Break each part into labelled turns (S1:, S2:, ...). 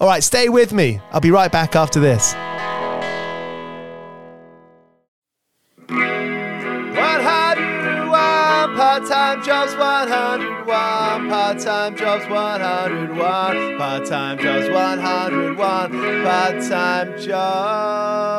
S1: All right, stay with me. I'll be right back after this. part-time jobs, 101 part-time jobs, 101 part-time jobs, 101 part-time jobs.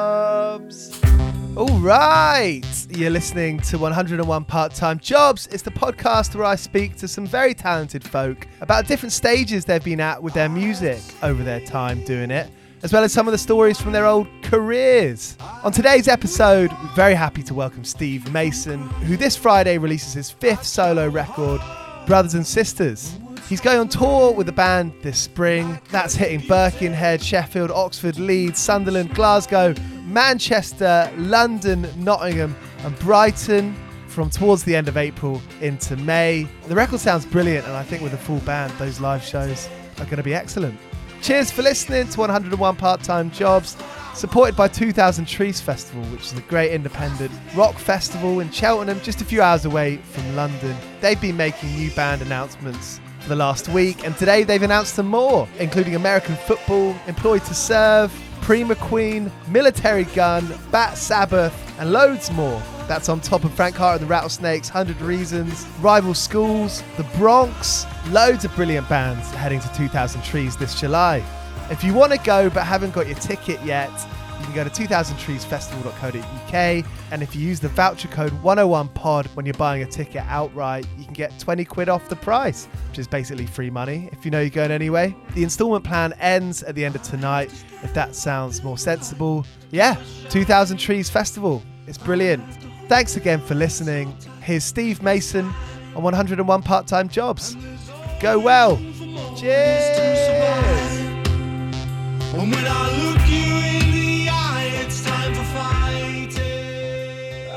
S1: All right, you're listening to 101 Part Time Jobs. It's the podcast where I speak to some very talented folk about different stages they've been at with their music over their time doing it, as well as some of the stories from their old careers. On today's episode, we're very happy to welcome Steve Mason, who this Friday releases his fifth solo record, Brothers and Sisters. He's going on tour with the band this spring. That's hitting Birkenhead, Sheffield, Oxford, Leeds, Sunderland, Glasgow, Manchester, London, Nottingham, and Brighton from towards the end of April into May. The record sounds brilliant, and I think with a full band, those live shows are going to be excellent. Cheers for listening to 101 Part Time Jobs, supported by 2000 Trees Festival, which is a great independent rock festival in Cheltenham, just a few hours away from London. They've been making new band announcements for the last week, and today they've announced some more, including American football, Employed to Serve, Prima Queen, Militarie Gun, Bat Sabbath, and loads more. That's on top of Frank Carter and the Rattlesnakes, 100 Reasons, Rival Schools, The Bronx, loads of brilliant bands heading to 2000 Trees this July. If you want to go but haven't got your ticket yet, you can go to 2000treesfestival.co.uk and if you use the voucher code 101pod when you're buying a ticket outright, you can get 20 quid off the price, which is basically free money if you know you're going anyway. The installment plan ends at the end of tonight. If that sounds more sensible, yeah, 2000 Trees Festival. It's brilliant. Thanks again for listening. Here's Steve Mason on 101 Part Time Jobs. Go well. Cheers.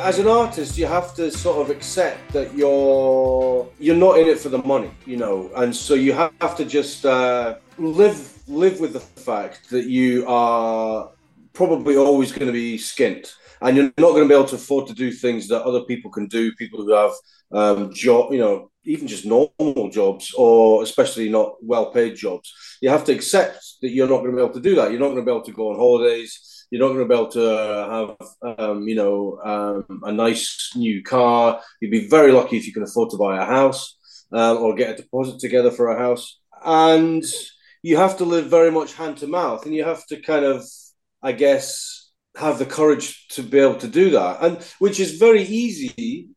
S2: As an artist you have to sort of accept that you're you're not in it for the money you know and so you have to just uh, live live with the fact that you are probably always going to be skint and you're not going to be able to afford to do things that other people can do. People who have um, job, you know, even just normal jobs, or especially not well-paid jobs. You have to accept that you're not going to be able to do that. You're not going to be able to go on holidays. You're not going to be able to have, um, you know, um, a nice new car. You'd be very lucky if you can afford to buy a house um, or get a deposit together for a house. And you have to live very much hand to mouth, and you have to kind of, I guess, have the courage to be able to do that, and which is very easy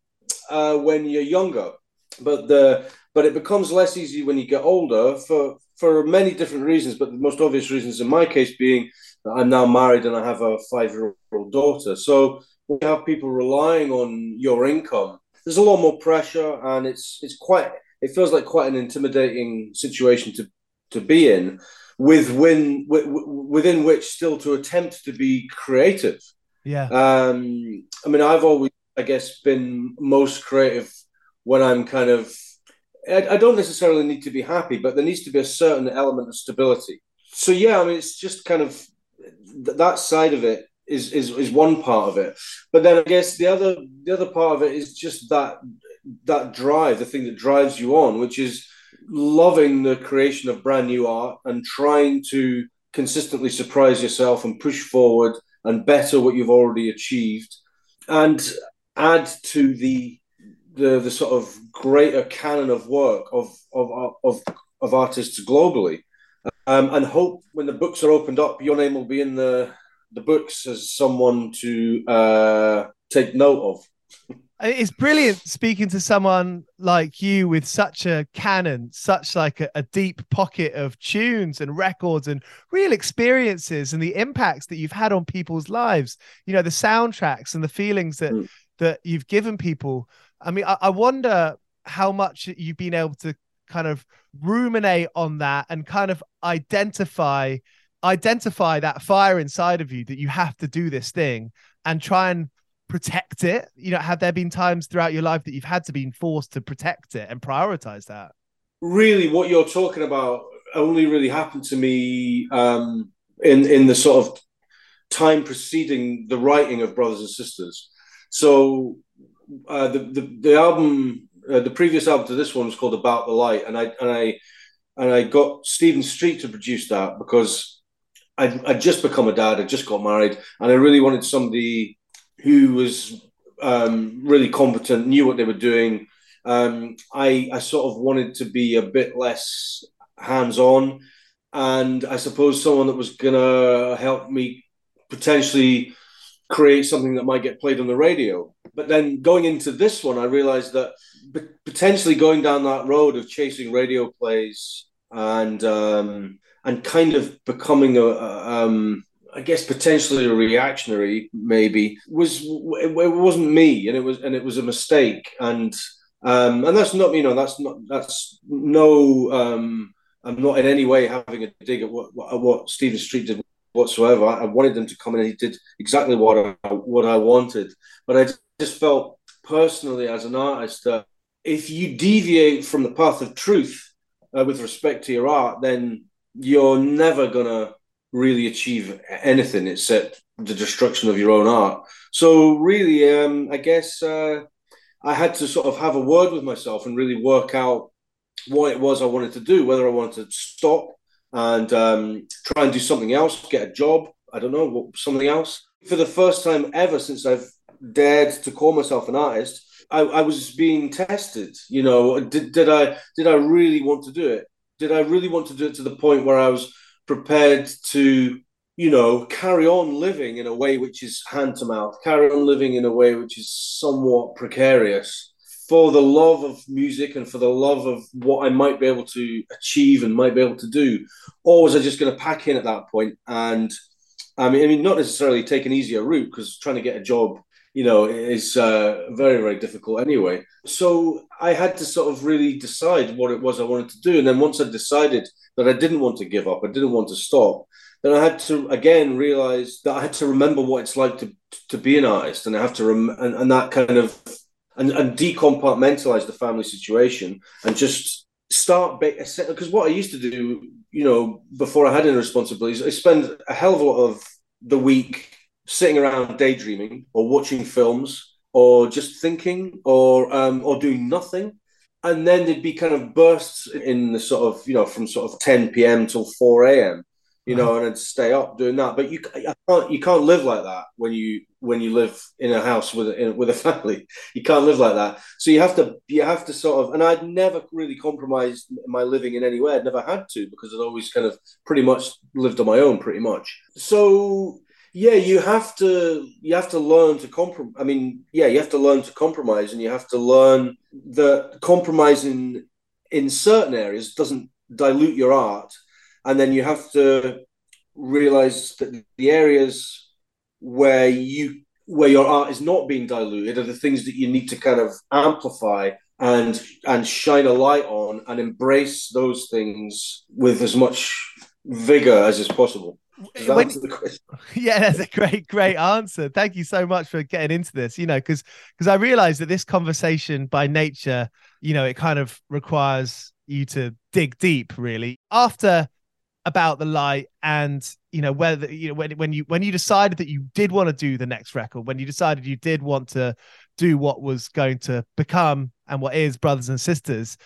S2: uh, when you're younger, but the but it becomes less easy when you get older for for many different reasons. But the most obvious reasons, in my case, being that I'm now married and I have a five year old daughter. So we have people relying on your income, there's a lot more pressure, and it's it's quite it feels like quite an intimidating situation to to be in with when within which still to attempt to be creative
S1: Yeah.
S2: um i mean i've always i guess been most creative when i'm kind of I, I don't necessarily need to be happy but there needs to be a certain element of stability. So yeah i mean it's just kind of th- that side of it is, is is one part of it. But then i guess the other the other part of it is just that that drive the thing that drives you on which is loving the creation of brand new art and trying to consistently surprise yourself and push forward and better what you've already achieved and add to the the, the sort of greater canon of work of of of, of artists globally. Um, and hope when the books are opened up your name will be in the the books as someone to uh, take note of.
S1: It's brilliant speaking to someone like you with such a canon such like a, a, deep pocket of tunes and records and real experiences and the impacts that you've had on people's lives. You know the soundtracks and the feelings that mm. that you've given people i mean I, I wonder how much you've been able to kind of ruminate on that and kind of identify identify that fire inside of you that you have to do this thing and try and protect it? You know, have there been times throughout your life that you've had to be forced to protect it and prioritize that?
S2: Really, what you're talking about only really happened to me um, in in the sort of time preceding the writing of Brothers and Sisters. So uh, the, the the album, uh, the previous album to this one was called About the Light, and I and I and I got Stephen Street to produce that because I'd, I'd just become a dad, I'd just got married, and I really wanted somebody who was um, really competent, knew what they were doing. Um, I, I sort of wanted to be a bit less hands on, and I suppose someone that was gonna help me potentially create something that might get played on the radio. But then going into this one, I realized that potentially going down that road of chasing radio plays and um, and kind of becoming a, a um, I guess potentially a reactionary, maybe was it, wasn't me, and it was and it was a mistake, and um, and that's not you know that's not that's no um, I'm not in any way having a dig at what what, what Stephen Street did whatsoever. I, wanted them to come in, and he did exactly what I what I wanted, but I just felt personally as an artist that if you deviate from the path of truth uh, with respect to your art, then you're never gonna really achieve anything except the destruction of your own art. So really, um, I guess uh, I had to sort of have a word with myself and really work out what it was I wanted to do, whether I wanted to stop and um, try and do something else, get a job. I don't know, something else. For the first time ever since I've dared to call myself an artist, I, I was being tested. You know, did, did I did I really want to do it? Did I really want to do it to the point where I was prepared to you know carry on living in a way which is hand to mouth carry on living in a way which is somewhat precarious for the love of music and for the love of what I might be able to achieve and might be able to do or was I just going to pack in at that point? and I mean I mean not necessarily take an easier route because trying to get a job you know, is uh, very, very difficult anyway. So I had to sort of really decide what it was I wanted to do. And then once I decided that I didn't want to give up, I didn't want to stop, then I had to again realize that I had to remember what it's like to to be an artist, and I have to rem- and, and that kind of and, and decompartmentalize the family situation and just start because what I used to do, you know, before I had any responsibilities, I spend a hell of a lot of the week sitting around daydreaming or watching films or just thinking or um, or doing nothing. And then there'd be kind of bursts in the sort of, you know, from sort of 10 p.m. till 4 a.m you know, and I'd stay up doing that. But you I can't you can't live like that when you when you live in a house with a, with a family. You can't live like that. So you have to you have to sort of. And I'd never really compromised my living in any way. I'd never had to because I'd always kind of pretty much lived on my own, pretty much. So yeah, you have to you have to learn to compromise. I mean, yeah, you have to learn to compromise, and you have to learn that compromising in certain areas doesn't dilute your art and then you have to realize that the areas where you where your art is not being diluted are the things that you need to kind of amplify and and shine a light on and embrace those things with as much vigor as is possible.
S1: When, yeah that's a great great answer. Thank you so much for getting into this you know because because i realized that this conversation by nature you know it kind of requires you to dig deep really. After about the light and you know whether you know when when you when you decided that you did want to do the next record when you decided you did want to do what was going to become and what is brothers and sisters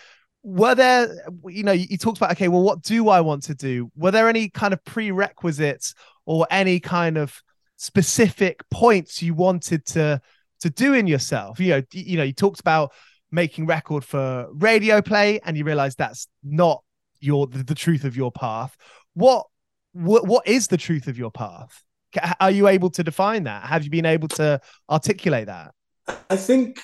S1: were there you know you talked about okay well what do i want to do? Were there any kind of prerequisites or any kind of specific points you wanted to to do in yourself? You know you know you talked about making record for radio play and you realized that's not your the, the truth of your path. What, what what is the truth of your path? Are you able to define that? Have you been able to articulate that?
S2: I think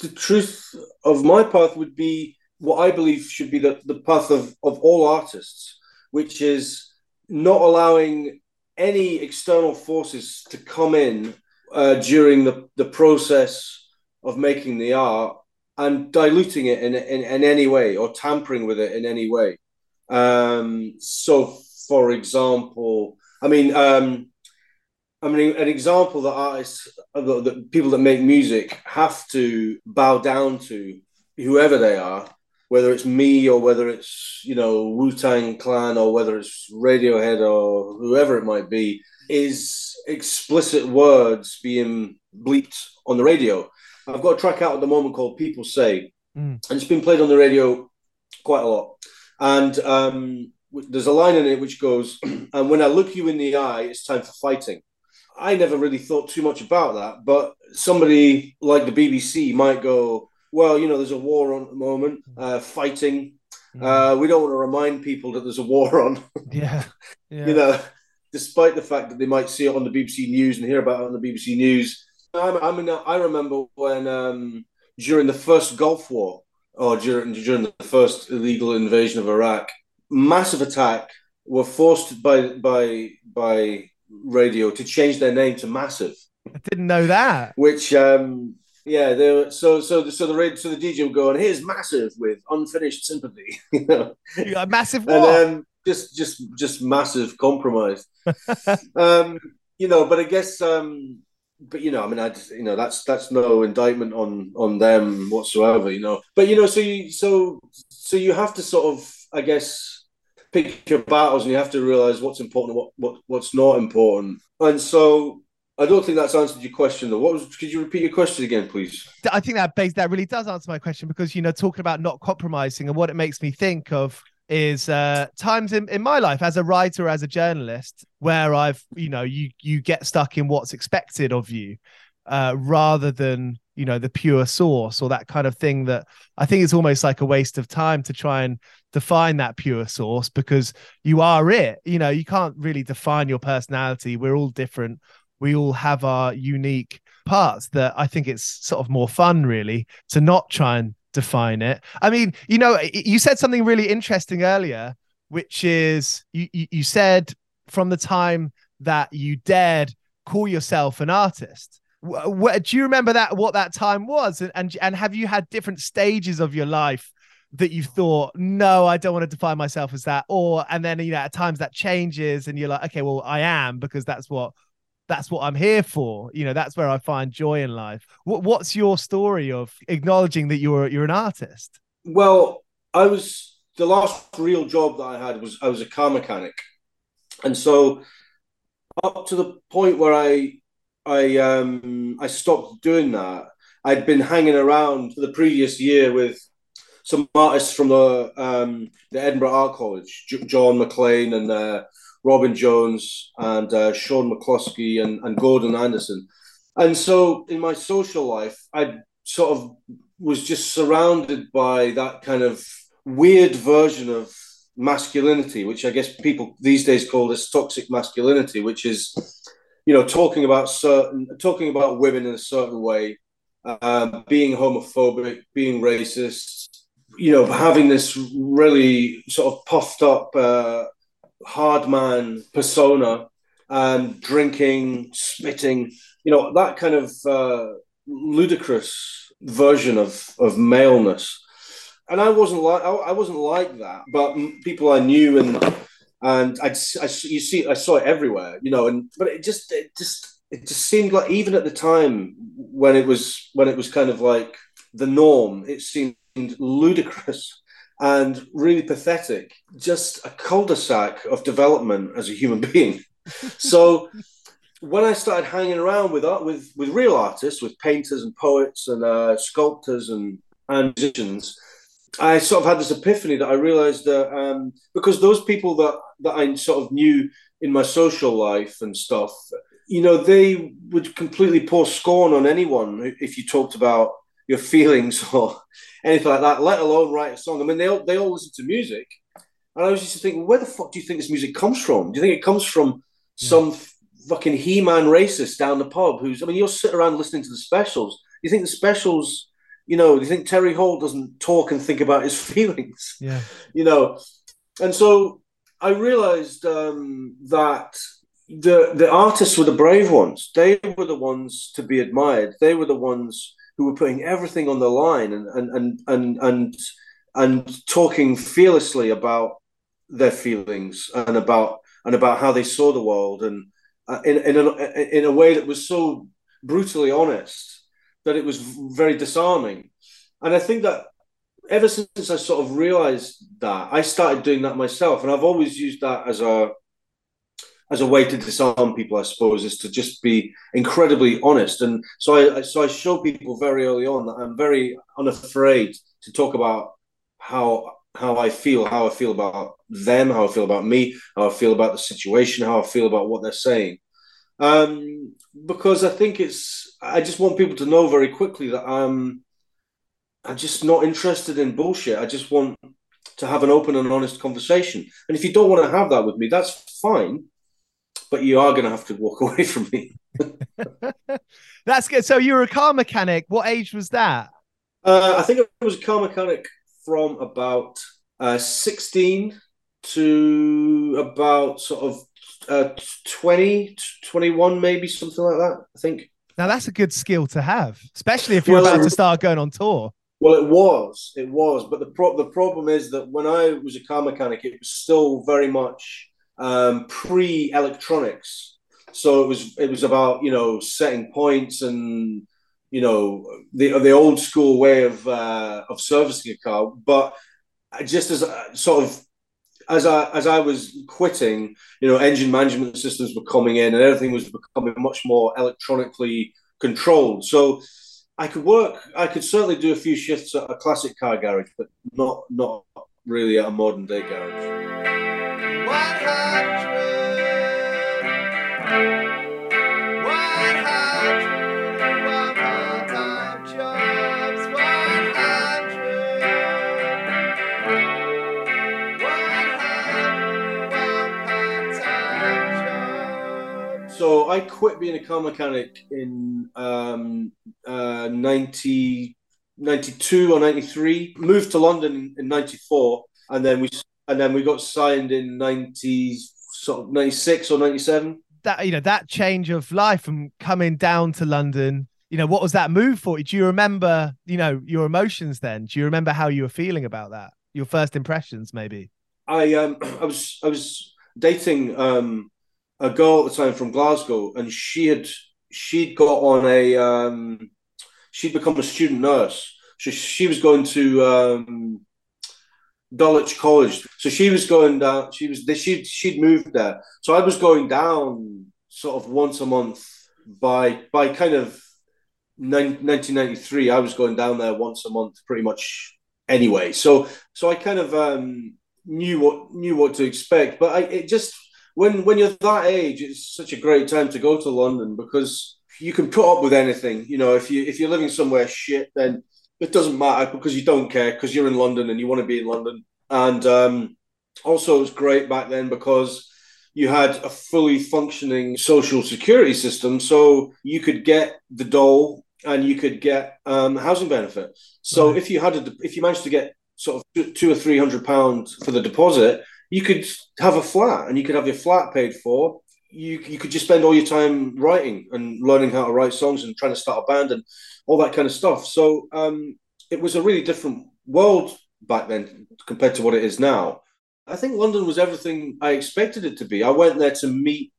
S2: the truth of my path would be what i believe should be the, the path of, of all artists which is not allowing any external forces to come in uh, during the, the process of making the art and diluting it in, in, in any way or tampering with it in any way. Um, so, for example, I mean, um, I mean, an example that artists, that people that make music have to bow down to whoever they are, whether it's me or whether it's you know Wu Tang Clan or whether it's Radiohead or whoever it might be, is explicit words being bleeped on the radio. I've got a track out at the moment called "People Say," mm. and it's been played on the radio quite a lot. And um, there's a line in it which goes, "And when I look you in the eye, it's time for fighting." I never really thought too much about that, but somebody like the BBC might go, "Well, you know, there's a war on at the moment, uh, fighting. Mm. Uh, we don't want to remind people that there's a war on."
S1: yeah. yeah.
S2: you know, despite the fact that they might see it on the BBC News and hear about it on the BBC News. I, I mean, I remember when um, during the first Gulf War, or during, during the first illegal invasion of Iraq, massive attack were forced by by by radio to change their name to Massive.
S1: I didn't know that.
S2: Which um yeah, they were, so so the so the radio, so the DJ would go and here's Massive with unfinished sympathy. you know,
S1: you massive what? And um,
S2: just just just massive compromise. um, you know, but I guess um but you know, I mean, I just, you know, that's that's no indictment on on them whatsoever, you know. But you know, so you so so you have to sort of, I guess, pick your battles, and you have to realize what's important, what what what's not important. And so, I don't think that's answered your question though. What was? Could you repeat your question again, please?
S1: I think that base that really does answer my question because you know, talking about not compromising and what it makes me think of is uh times in, in my life as a writer as a journalist where i've you know you you get stuck in what's expected of you uh rather than you know the pure source or that kind of thing that i think it's almost like a waste of time to try and define that pure source because you are it. You know you can't really define your personality. We're all different. We all have our unique parts that i think it's sort of more fun really to not try and define it. I mean, you know, you said something really interesting earlier, which is you, you said from the time that you dared call yourself an artist. do you remember that what that time was and, and and have you had different stages of your life that you thought no i don't want to define myself as that or and then you know at times that changes and you're like okay well i am because that's what that's what I'm here for. You know, that's where I find joy in life. What, what's your story of acknowledging that you're you're an artist?
S2: Well, I was the last real job that I had was I was a car mechanic, and so up to the point where I I um, I stopped doing that. I'd been hanging around for the previous year with some artists from the um, the Edinburgh Art College, J- John McLean and uh, Robin Jones and uh, Sean McCloskey and, and Gordon Anderson. And so in my social life, I sort of was just surrounded by that kind of weird version of masculinity, which I guess people these days call this toxic masculinity, which is, you know, talking about certain, talking about women in a certain way, um, being homophobic, being racist, you know, having this really sort of puffed up, uh, hard man persona, and drinking, spitting, you know, that kind of uh, ludicrous version of of maleness. And I wasn't like I, wasn't like that, but people I knew and and I'd, I you see I saw it everywhere, you know, and but it just it just it just seemed like even at the time when it was when it was kind of like the norm, it seemed ludicrous and really pathetic. Just a cul-de-sac of development as a human being. so when I started hanging around with art, with with real artists, with painters and poets and uh, sculptors and, and musicians, I sort of had this epiphany that I realized that um, because those people that that I sort of knew in my social life and stuff, you know, they would completely pour scorn on anyone if you talked about your feelings or anything like that, let alone write a song. I mean, they all, they all listen to music. And I was just thinking, where the fuck do you think this music comes from? Do you think it comes from some fucking He-Man racist down the pub who's, I mean, you'll sit around listening to the specials. You think the specials, you know, do you think Terry Hall doesn't talk and think about his feelings?
S1: Yeah.
S2: you know and so i realized um, that the the artists were the brave ones they were the ones to be admired they were the ones who were putting everything on the line and and and and and, and talking fearlessly about their feelings and about and about how they saw the world and uh, in in a, in a way that was so brutally honest that it was very disarming. And i think that ever since I sort of realized that, I started doing that myself, and I've always used that as a as a way to disarm people. I suppose is to just be incredibly honest, and so I so I show people very early on that I'm very unafraid to talk about how how I feel, how I feel about them, how I feel about me, how I feel about the situation, how I feel about what they're saying. Um, because I think it's I just want people to know very quickly that I'm I'm just not interested in bullshit. I just want to have an open and honest conversation. And if you don't want to have that with me, that's fine. But you are going to have to walk away from me.
S1: That's good. So you were a car mechanic. What age was that?
S2: Uh, I think I was a car mechanic from about uh, 16 to about sort of uh, 20, 21, maybe something like that. I think.
S1: Now that's a good skill to have, especially if you're
S2: Well,
S1: about
S2: um,
S1: to start going on tour.
S2: Well, it was, it was, but the pro- the problem is that when I was a car mechanic, it was still very much um, pre electronics. So it was it was about you know setting points and you know the the old school way of uh, of servicing a car. But just as a, sort of as I as I was quitting, you know, engine management systems were coming in, and everything was becoming much more electronically controlled. So I could work. I could certainly do a few shifts at a classic car garage, but not not really at a modern day garage. So I quit being a car mechanic in um, uh, 90, 92 or 93, moved to London in, in 94, and then we and then we got signed in 90, sort of 96 or 97.
S1: That you know that change of life from coming down to London. You know, what was that move for you? Do you remember, you know, your emotions then? Do you remember how you were feeling about that? Your first impressions, maybe.
S2: I um I was I was dating um a girl at the time from Glasgow, and she had she'd got on a um she'd become a student nurse. So she was going to um Dulwich College. So she was going down. She was she she'd moved there. So I was going down sort of once a month by by kind of 1993, I was going down there once a month, pretty much anyway. So so I kind of um, knew what knew what to expect. But I it just when when you're that age, it's such a great time to go to London because you can put up with anything. You know, if you if you're living somewhere shit, then it doesn't matter because you don't care because you're in London and you want to be in London. And um, also, it was great back then because you had a fully functioning social security system, so you could get the dole and you could get um, housing benefit. So
S1: Right.
S2: if you had a, if you managed to get sort of two- two or three hundred pounds for the deposit, you could have a flat and you could have your flat paid for. You you could just spend all your time writing and learning how to write songs and trying to start a band and all that kind of stuff. So um, it was a really different world back then compared to what it is now. I think London was everything I expected it to be. I went there to meet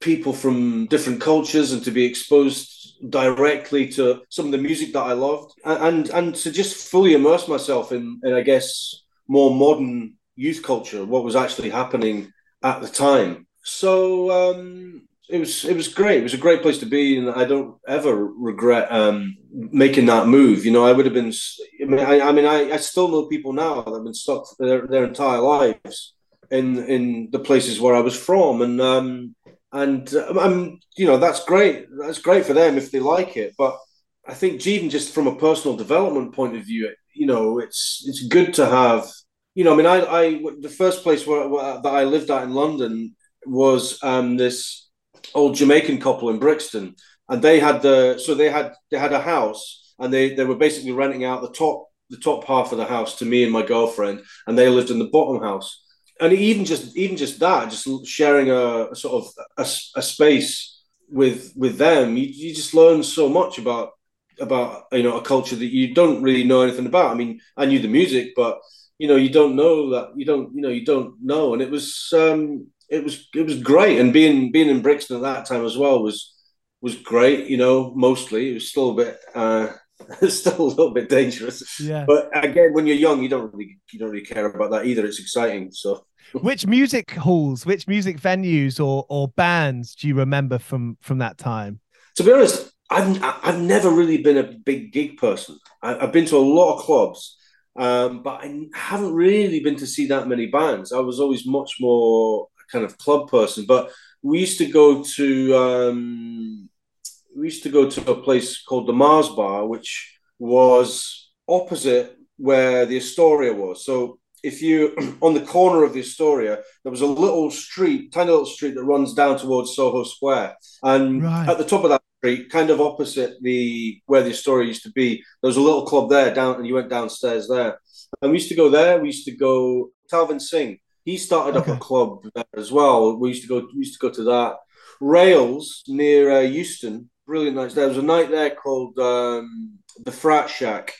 S2: people from different cultures and to be exposed directly to some of the music that I loved and and, to just fully immerse myself in, in I guess more modern youth culture, what was actually happening at the time. So um, it was it was great. It was a great place to be, and I don't ever regret um, making that move. You know, I would have been. I mean, I, I mean, I, I still know people now that have been stuck their, their entire lives in in the places where I was from, and um, and I'm you know that's great. That's great for them if they like it, but I think even just from a personal development point of view, you know, it's it's good to have. You know, I mean, I, I the first place where, where that I lived at in London was um, this old Jamaican couple in Brixton, and they had the so they had they had a house, and they they were basically renting out the top the top half of the house to me and my girlfriend, and they lived in the bottom house. And even just even just that, just sharing a, a sort of a, a space with with them, you, you just learn so much about about you know a culture that you don't really know anything about. I mean, I knew the music, but you know you don't know that you don't you know you don't know, and it was um, it was it was great. And being being in Brixton at that time as well was was great. You know, mostly it was still a bit uh, still a little bit dangerous.
S1: Yeah.
S2: But again, when you're young, you don't really you don't really care about that either. It's exciting. So
S1: Which music halls, which music venues or or bands do you remember from from that time?
S2: to be honest, I've I've never really been a big gig person. I, I've been to a lot of clubs, um, but I haven't really been to see that many bands. I was always much more kind of club person. But we used to go to um, we used to go to a place called the Mars Bar, which was opposite where the Astoria was. So if you on the corner of the Astoria, there was a little street, tiny little street that runs down towards Soho Square, and
S1: Right.
S2: at the top of that street, kind of opposite the where the Astoria used to be, there was a little club there down, and you went downstairs there, and we used to go there. We used to go Talvin Singh. He started up a club there as well. We used to go. We used to go to that. Rails near uh, Euston, brilliant nights. There was a night there called um, the Frat Shack,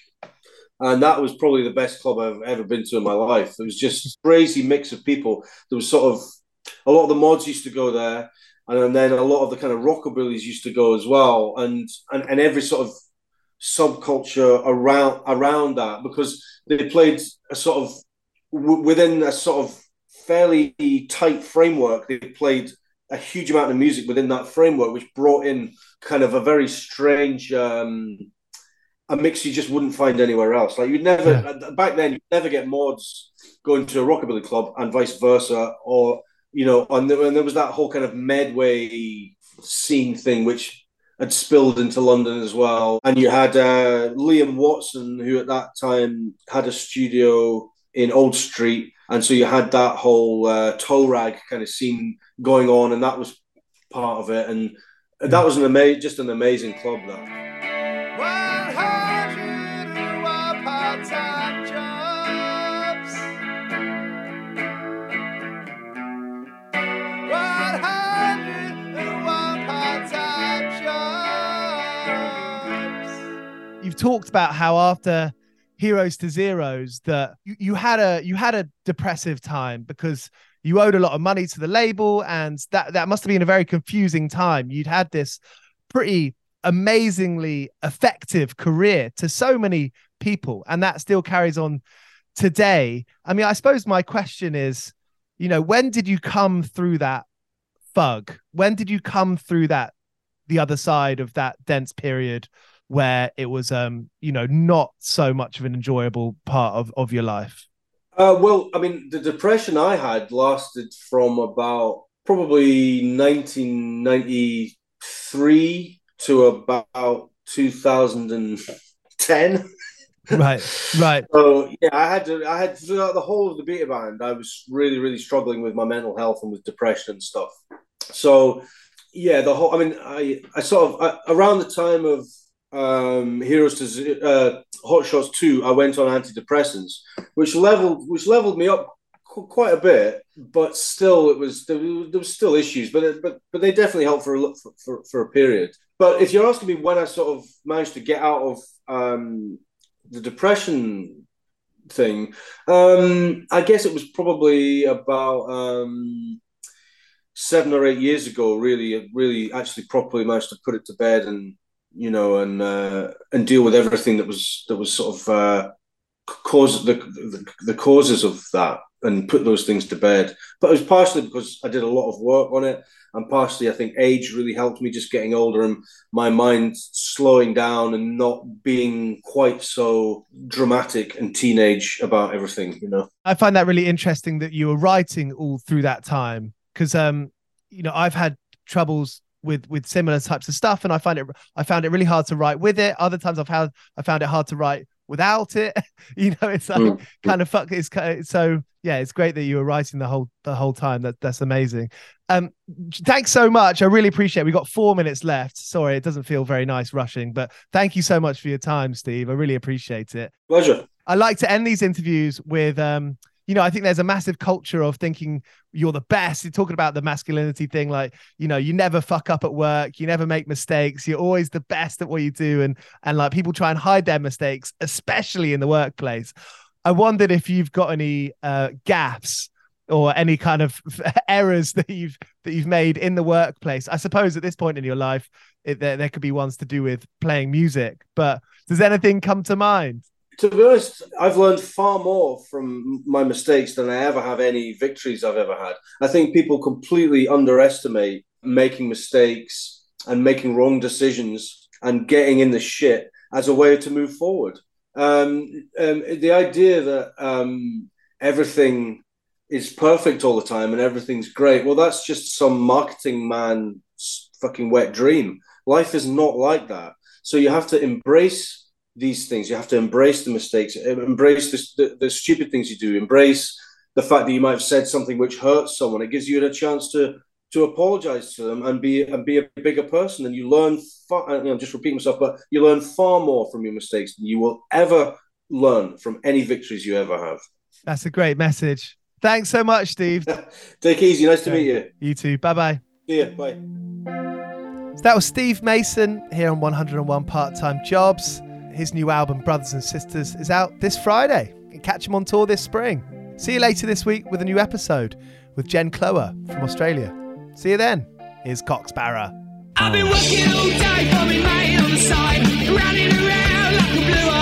S2: and that was probably the best club I've ever been to in my life. It was just a crazy mix of people. There was sort of a lot of the mods used to go there, and then a lot of the kind of rockabillys used to go as well, and and, and every sort of subculture around around that because they played a sort of w- within a sort of fairly tight framework. They played a huge amount of music within that framework, which brought in kind of a very strange um, a mix you just wouldn't find anywhere else. Like you'd never
S1: Yeah.
S2: back then, you'd never get mods going to a rockabilly club and vice versa, or you know, and there, and there was that whole kind of Medway scene thing, which had spilled into London as well. And you had uh, Liam Watson, who at that time had a studio in Old Street, and so you had that whole uh, toe rag kind of scene going on, and that was part of it. And that was an ama- just an amazing club. That.
S1: 101 part-time jobs. 101 part-time jobs. You've talked about how after Heroes to Zeros that you, you had a you had a depressive time because you owed a lot of money to the label and that that must have been a very confusing time. You'd had this pretty amazingly effective career to so many people and that still carries on today i mean i suppose my question is you know when did you come through that fug when did you come through that the other side of that dense period where it was um you know not so much of an enjoyable part of of your life
S2: Uh, well, I mean, the depression I had lasted from about probably 1993 to about 2010.
S1: right right
S2: So yeah, I had to. I had throughout the whole of the beta band. I was really, really struggling with my mental health and with depression and stuff. So yeah, the whole. I mean, I I sort of I, around the time of um, Heroes to Z- uh, Hot Shots Two, I went on antidepressants, which leveled which leveled me up qu- quite a bit. But still, it was there, there was still issues. But it, but but they definitely helped for a for for a period. But if you're asking me when I sort of managed to get out of um, the depression thing, um, I guess it was probably about um, seven or eight years ago. Really, really, actually, properly managed to put it to bed and you know and uh, and deal with everything that was that was sort of uh, cause the, the the causes of that and put those things to bed. But it was partially because I did a lot of work on it, and partially I think age really helped me just getting older and my mind slowing down and not being quite so dramatic and teenage about everything. You know.
S1: i find that really interesting that you were writing all through that time because um you know i've had troubles with with similar types of stuff and i find it i found it really hard to write with it. Other times i've had i found it hard to write without it. You know it's like
S2: Mm.
S1: kind of fuck it's ki- so yeah it's great that you were writing the whole the whole time. That that's amazing. Um thanks so much. I really appreciate it. we got four minutes left. Sorry it doesn't feel very nice rushing but thank you so much for your time steve. I really appreciate it.
S2: Pleasure.
S1: I like to end these interviews with, um, you know, I think there's a massive culture of thinking you're the best. You're talking about the masculinity thing, like, you know, you never fuck up at work, you never make mistakes, you're always the best at what you do, and and like people try and hide their mistakes, especially in the workplace. I wondered if you've got any uh, gaps or any kind of errors that you've that you've made in the workplace. I suppose at this point in your life, it, there there could be ones to do with playing music, but does anything come to mind?
S2: To be honest, I've learned far more from my mistakes than I ever have any victories I've ever had. I think people completely underestimate making mistakes and making wrong decisions and getting in the shit as a way to move forward. Um, um, the idea that um, everything is perfect all the time and everything's great, well, that's just some marketing man's fucking wet dream. Life is not like that. So you have to embrace these things. You have to embrace the mistakes, embrace the, the, the stupid things you do, embrace the fact that you might have said something which hurts someone. It gives you a chance to to apologize to them and be and be a bigger person. And you learn far. You know, just repeat myself, but you learn far more from your mistakes than you will ever learn from any victories you ever have.
S1: That's a great message. Thanks so much, Steve.
S2: Take easy. Nice to meet you.
S1: You too. Bye bye.
S2: See ya. Bye.
S1: So that was Steve Mason here on 101 Part Time Jobs. His new album, Brothers and Sisters, is out this Friday. Catch him on tour this spring. See you later this week with a new episode with Jen Cloher from Australia. See you then. Here's Cox Barra.
S3: I've been working all day mate on the side, running around like a blue